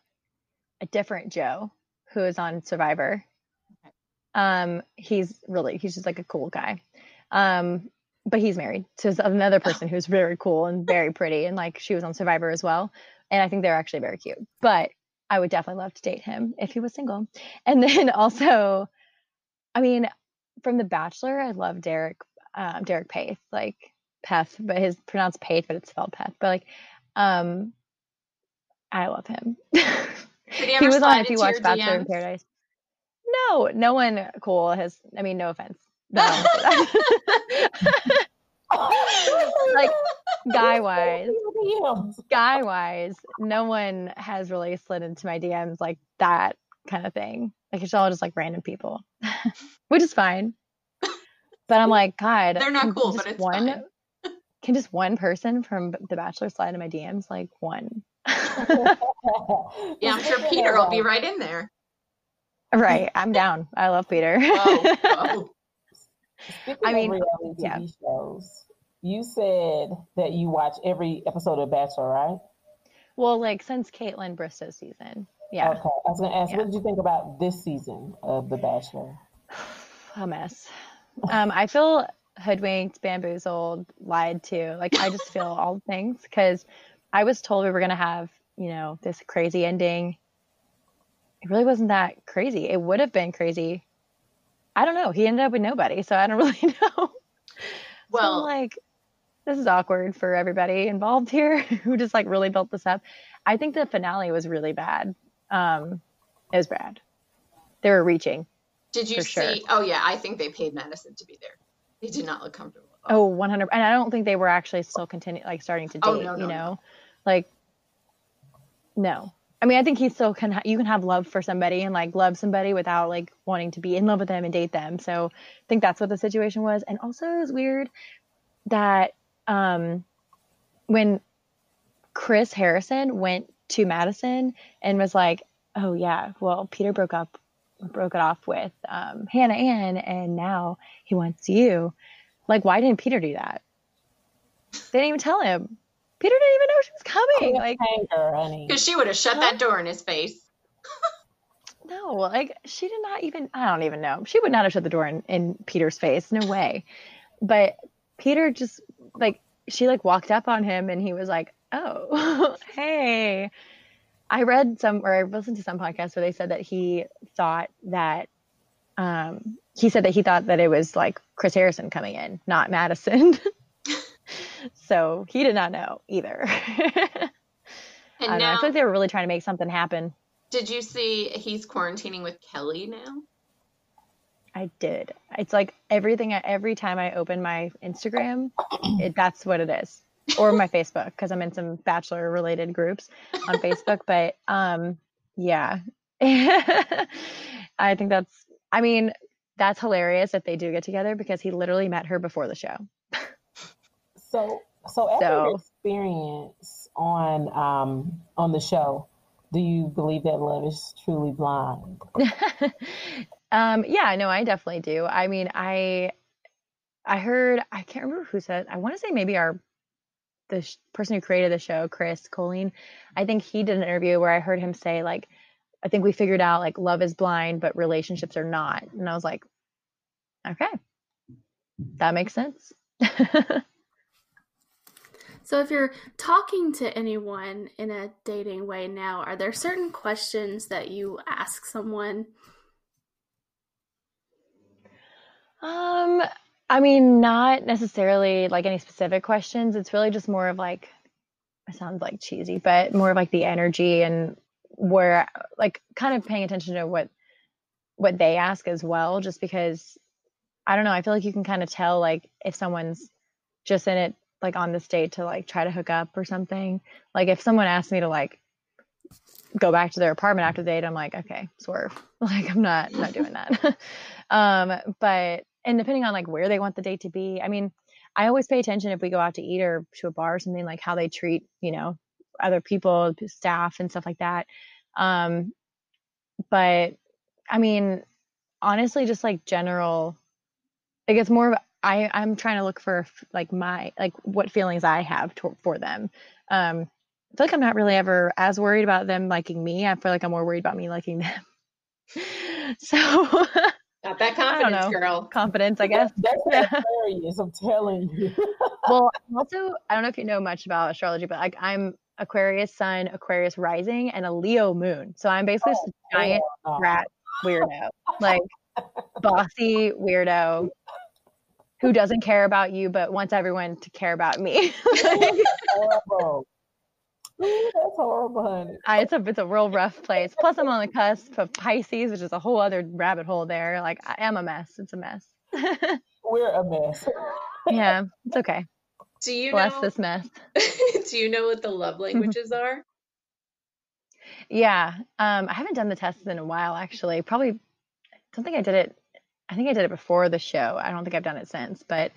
a different Joe who is on Survivor. Um, he's really he's just like a cool guy. Um, but he's married to another person who's very cool and very pretty, and like she was on Survivor as well. And I think they're actually very cute. But I would definitely love to date him if he was single. And then also, I mean, from The Bachelor, I love Derek, um, Derek Paith, like Peth, but his pronounced Paith, but it's spelled Peth. But like, um, I love him. he, he was on if you watched Bachelor in Paradise. No, no one cool has. I mean, no offense. No, like guy wise, guy wise, no one has really slid into my DMs like that kind of thing. Like it's all just like random people, which is fine. But I'm like, God, they're not cool, but it's one. Fine. Can just one person from The Bachelor slide in my DMs? Like one. yeah, I'm sure Peter will be right in there. Right, I'm down. I love Peter. Oh, oh. Oh. I mean, reality yeah. TV shows. You said that you watch every episode of Bachelor, right? Well, like since Kaitlyn Bristowe's season. Yeah. Okay. I was gonna ask, yeah. what did you think about this season of The Bachelor? A mess. Um, I feel hoodwinked, bamboozled, lied to. Like I just feel all things because I was told we were gonna have, you know, this crazy ending. It really wasn't that crazy. It would have been crazy. I don't know. He ended up with nobody, so I don't really know. Well, so like this is awkward for everybody involved here who just like really built this up. I think the finale was really bad. Um, it was bad. They were reaching. Did you see? Sure. Oh yeah, I think they paid Madison to be there. They did not look comfortable. Oh, 100. And I don't think they were actually still continuing, like starting to oh, date. Oh, no, no, you know, no. like no. I mean, I think he still can. Ha- you can have love for somebody and like love somebody without like wanting to be in love with them and date them. So I think that's what the situation was. And also, it was weird that um, when Chris Harrison went to Madison and was like, "Oh yeah, well Peter broke up, broke it off with um, Hannah Ann, and now he wants you." Like, why didn't Peter do that? They didn't even tell him. Peter didn't even know she was coming. Like, because she would have shut that door in his face. no, like she did not even. I don't even know. She would not have shut the door in, in Peter's face. No way. But Peter just like she like walked up on him and he was like, "Oh, hey." I read some or I listened to some podcast where they said that he thought that um he said that he thought that it was like Chris Harrison coming in, not Madison. so he did not know either. and I, now, I feel like they were really trying to make something happen. Did you see he's quarantining with Kelly now? I did. It's like everything. Every time I open my Instagram, it, that's what it is. or my Facebook because I'm in some bachelor related groups on Facebook. But um, yeah, I think that's. I mean, that's hilarious if they do get together because he literally met her before the show. So, so after so, your experience on um on the show, do you believe that love is truly blind? um, yeah, no, I definitely do. I mean, I I heard I can't remember who said. I want to say maybe our the sh- person who created the show, Chris Coelen. I think he did an interview where I heard him say like, I think we figured out like love is blind, but relationships are not. And I was like, okay, that makes sense. so if you're talking to anyone in a dating way now, are there certain questions that you ask someone? Um, I mean, not necessarily like any specific questions. It's really just more of like, it sounds like cheesy, but more of like the energy and where, like, kind of paying attention to what what they ask as well. Just because, I don't know, I feel like you can kind of tell like if someone's just in it like on this date to like try to hook up or something. Like if someone asks me to like go back to their apartment after the date, I'm like, okay, swerve. Like I'm not not doing that. um, but and depending on like where they want the date to be i mean i always pay attention if we go out to eat or to a bar or something like how they treat you know other people staff and stuff like that um but i mean honestly just like general like it's more of i i'm trying to look for like my like what feelings i have to, for them um i feel like i'm not really ever as worried about them liking me i feel like i'm more worried about me liking them so Got that confidence, girl. Confidence, I guess. That's, that's hilarious. I'm telling you. well, also, I don't know if you know much about astrology, but like I'm Aquarius Sun, Aquarius Rising, and a Leo Moon. So I'm basically oh, a giant oh. rat weirdo, like bossy weirdo who doesn't care about you but wants everyone to care about me. horrible. Ooh, that's horrible, honey. I, it's a it's a real rough place. Plus, I'm on the cusp of Pisces, which is a whole other rabbit hole there. Like I am a mess. It's a mess. We're a mess. yeah, it's okay. Do you bless know, this mess? do you know what the love languages are? Yeah, um, I haven't done the test in a while. Actually, probably. I don't think I did it. I think I did it before the show. I don't think I've done it since, but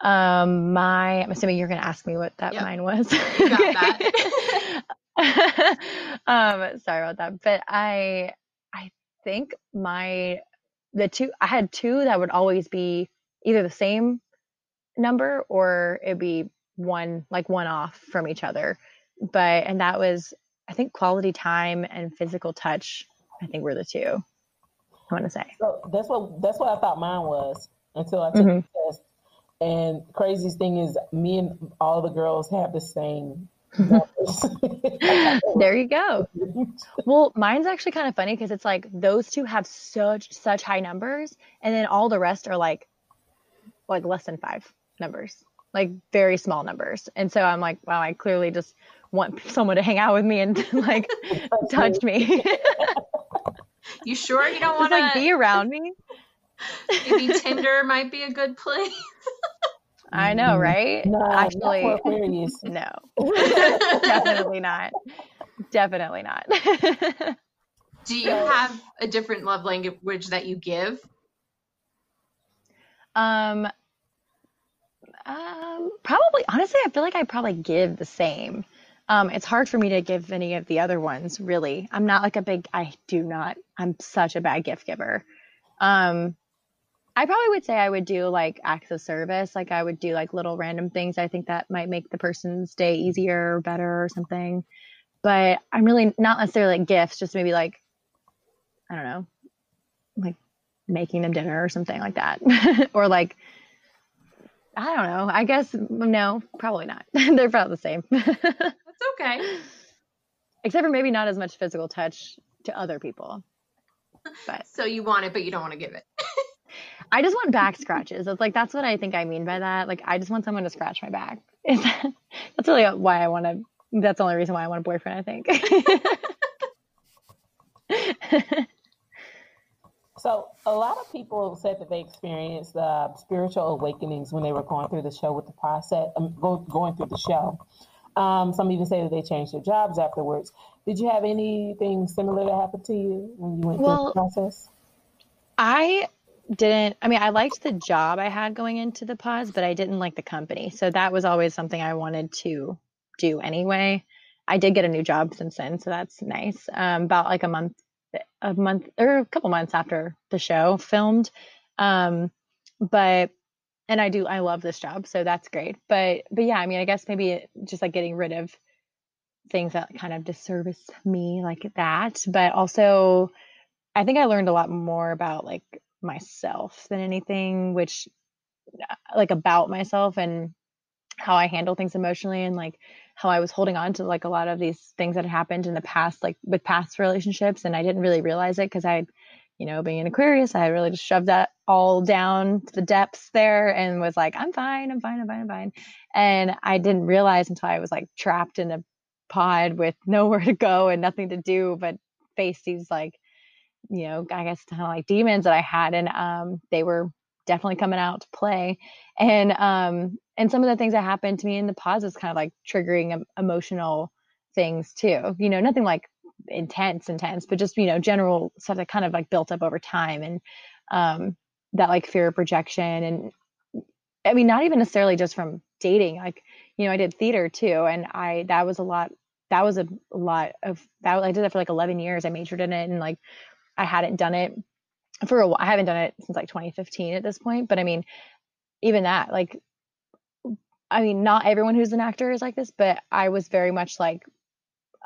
um, my I'm assuming you're going to ask me what that yep. mine was. You got that. um, sorry about that, but I I think my the two I had two that would always be either the same number or it'd be one like one off from each other. But and that was I think quality time and physical touch. I think were the two. I want to say. So that's what that's what I thought mine was until I took mm-hmm. the test and craziest thing is, me and all the girls have the same. there you go. Well, mine's actually kind of funny because it's like those two have such such high numbers, and then all the rest are like like less than five numbers, like very small numbers. And so I'm like, wow, I clearly just want someone to hang out with me and like touch me. You sure you don't want to like be around me? Maybe Tinder might be a good place. I know, mm-hmm. right? No, Actually, no, definitely not. Definitely not. Do you have a different love language that you give? Um, um, probably. Honestly, I feel like I probably give the same. Um, it's hard for me to give any of the other ones. Really, I'm not like a big. I do not. I'm such a bad gift giver. Um, I probably would say I would do like acts of service. Like I would do like little random things. I think that might make the person's day easier or better or something. But I'm really not necessarily like gifts, just maybe like, I don't know, like making them dinner or something like that. or like, I don't know. I guess no, probably not. They're about the same. That's okay. Except for maybe not as much physical touch to other people. But so you want it, but you don't want to give it. I just want back scratches. It's like that's what I think I mean by that. Like I just want someone to scratch my back. that's really why I want to. That's the only reason why I want a boyfriend. I think. So a lot of people said that they experienced uh, spiritual awakenings when they were going through the show with the process, um, going, going through the show. Um, some even say that they changed their jobs afterwards. Did you have anything similar that happened to you when you went well, through the process? I didn't. I mean, I liked the job I had going into the pods, but I didn't like the company. So that was always something I wanted to do anyway. I did get a new job since then, so that's nice. Um, about like a month, a month or a couple months after the show filmed. Um, but and I do I love this job, so that's great. But but yeah, I mean, I guess maybe just like getting rid of things that kind of disservice me like that, but also I think I learned a lot more about like myself than anything, which uh, like about myself and how I handle things emotionally and like how I was holding on to like a lot of these things that happened in the past, like with past relationships, and I didn't really realize it because I you know, being an Aquarius, I really just shoved that all down to the depths there and was like, I'm fine, I'm fine, I'm fine, I'm fine. And I didn't realize until I was like trapped in a pod with nowhere to go and nothing to do but face these like, you know, I guess kind of like demons that I had. And um, they were definitely coming out to play. And um, and some of the things that happened to me in the pods is kind of like triggering emotional things too. You know, nothing like intense intense but just you know general stuff that kind of like built up over time and um that like fear of projection. and i mean not even necessarily just from dating like you know i did theater too and i that was a lot that was a lot of that i did that for like 11 years i majored in it and like i hadn't done it for a while i haven't done it since like 2015 at this point but i mean even that like I mean, not everyone who's an actor is like this, but I was very much like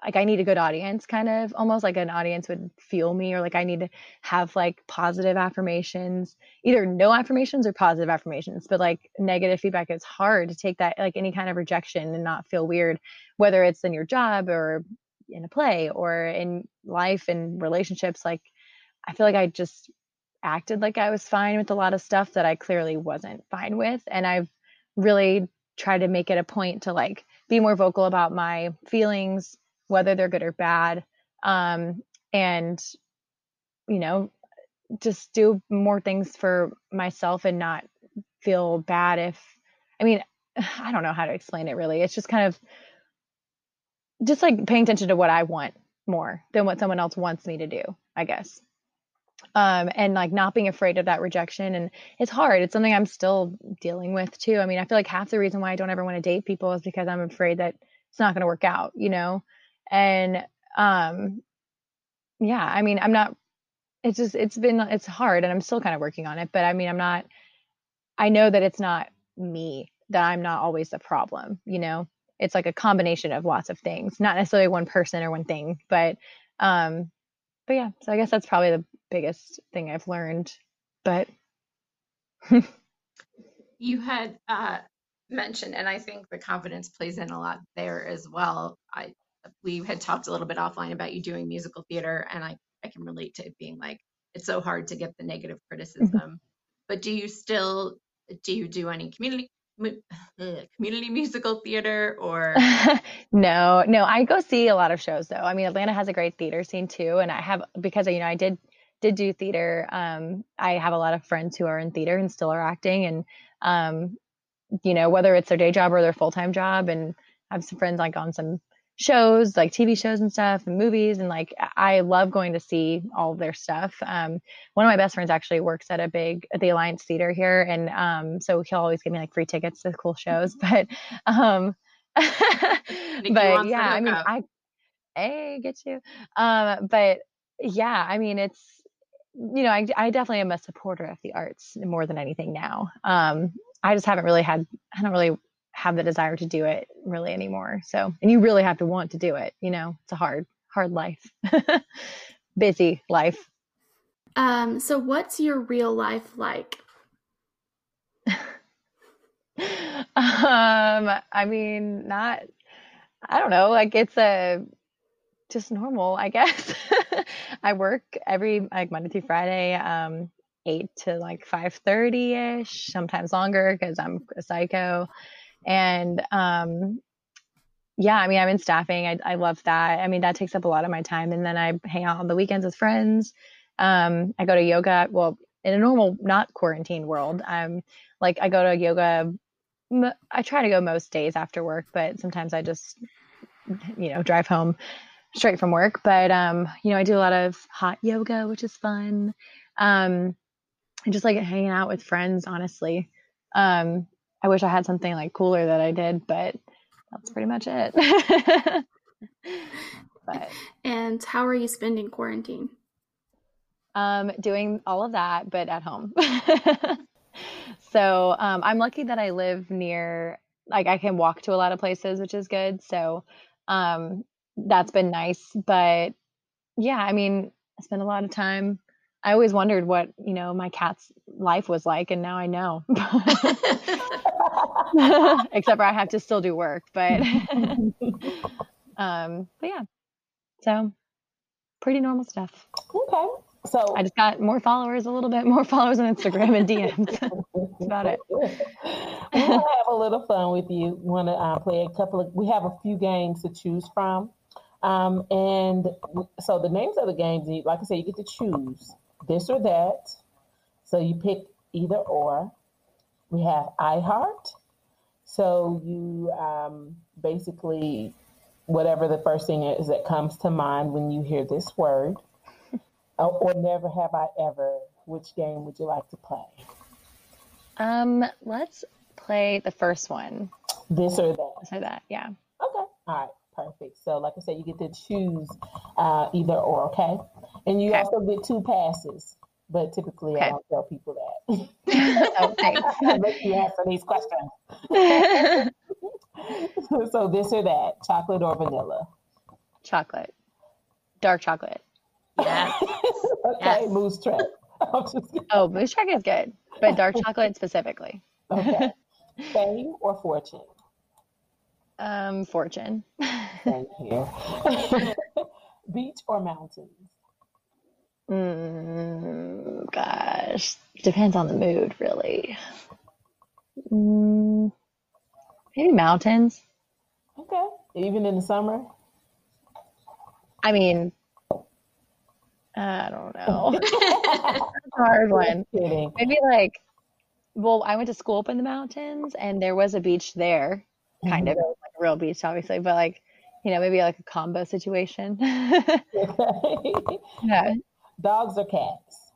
like I need a good audience kind of almost like an audience would feel me or like I need to have like positive affirmations, either no affirmations or positive affirmations, but like negative feedback it's hard to take that like any kind of rejection and not feel weird whether it's in your job or in a play or in life and relationships like I feel like I just acted like I was fine with a lot of stuff that I clearly wasn't fine with and I've really tried to make it a point to like be more vocal about my feelings whether they're good or bad. Um, and, you know, just do more things for myself and not feel bad if, I mean, I don't know how to explain it really. It's just kind of just like paying attention to what I want more than what someone else wants me to do, I guess. Um, and like not being afraid of that rejection. And it's hard. It's something I'm still dealing with too. I mean, I feel like half the reason why I don't ever want to date people is because I'm afraid that it's not going to work out, you know? And um yeah i mean i'm not it's just it's been it's hard and i'm still kind of working on it but i mean i'm not i know that it's not me that i'm not always the problem you know? It's like a combination of lots of things not necessarily one person or one thing but um but yeah so i guess that's probably the biggest thing i've learned but you had uh mentioned and i think the confidence plays in a lot there as well i we had talked a little bit offline about you doing musical theater, and I, I can relate to it being like it's so hard to get the negative criticism. Mm-hmm. But do you still do you do any community community musical theater or no no i go see a lot of shows though i mean atlanta has a great theater scene too and i have because you know i did did do theater um i have a lot of friends who are in theater and still are acting and um you know whether it's their day job or their full-time job and I have some friends like on some shows like tv shows and stuff and movies and like i love going to see all of their stuff. Um, one of my best friends actually works at a big at the alliance theater here and um, so he'll always give me like free tickets to cool shows but um but yeah i mean i hey get you. Um but yeah i mean it's you know I, I definitely am a supporter of the arts more than anything now. Um i just haven't really had i don't really have the desire to do it really anymore. So, and you really have to want to do it. You know, it's a hard, hard life, busy life. Um, so what's your real life like? um, I mean, not, I don't know, like it's a, just normal, I guess. I work every, like Monday through Friday, um, eight to like 5.30 ish, sometimes longer because I'm a psycho and um, yeah, I mean, I'm in staffing. I, I love that. I mean, that takes up a lot of my time. And then I hang out on the weekends with friends. Um, I go to yoga. Well, in a normal, not quarantine world, I'm like I go to yoga. I try to go most days after work, but sometimes I just, you know, drive home straight from work. But um, you know, I do a lot of hot yoga, which is fun. Um, I just like hanging out with friends, honestly. Um, I wish I had something like cooler that I did, but that's pretty much it. but and how are you spending quarantine? Um, doing all of that, but at home. so um, I'm lucky that I live near, like I can walk to a lot of places, which is good. So um, that's been nice. But yeah, I mean, I spend a lot of time. I always wondered what you know my cat's life was like, and now I know. Except for I have to still do work, but um, but yeah, so pretty normal stuff. Okay. So I just got more followers, a little bit more followers on Instagram and DMs. That's about it. We'll have a little fun with you. Want to uh, play a couple of? We have a few games to choose from, um, and so the names of the games, like I said, you get to choose this or that. So you pick either or. We have iHeart. So you um, basically whatever the first thing is that comes to mind when you hear this word. Oh, or never have I ever. Which game would you like to play? Um, let's play the first one. This or that. This or that, yeah. Okay. All right. Perfect. So, like I said, you get to choose uh, either or. Okay. And you okay. also get two passes, but typically okay. I don't tell people that. okay. Let you answer these questions. so this or that, chocolate or vanilla? Chocolate. Dark chocolate. Yeah. okay, yes. Moose track. oh, Moose track is good, but dark chocolate specifically. okay. Fame or fortune? Um, fortune. Thank you. Beach or mountains? Mm, gosh, depends on the mood, really. Mm, Maybe mountains. Okay. Even in the summer? I mean, I don't know. hard one. Maybe like, well, I went to school up in the mountains and there was a beach there, kind mm-hmm. of like a real beach, obviously, but like, you know, maybe like a combo situation. yeah. Dogs or cats?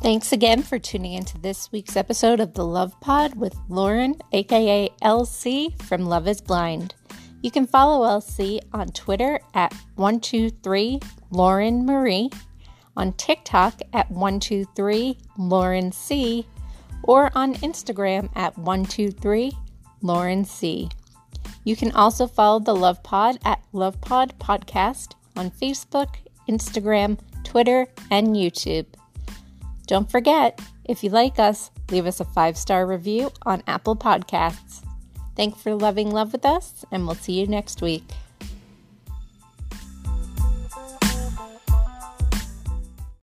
Thanks again for tuning into this week's episode of the Love Pod with Lauren, aka LC from Love is Blind. You can follow LC on Twitter at 123 Lauren Marie, on TikTok at 123 Lauren C, or on Instagram at 123 Lauren C. You can also follow the Love Pod at Love Pod Podcast on Facebook, Instagram, Twitter, and YouTube. Don't forget, if you like us, leave us a five star review on Apple Podcasts. Thanks for loving love with us, and we'll see you next week.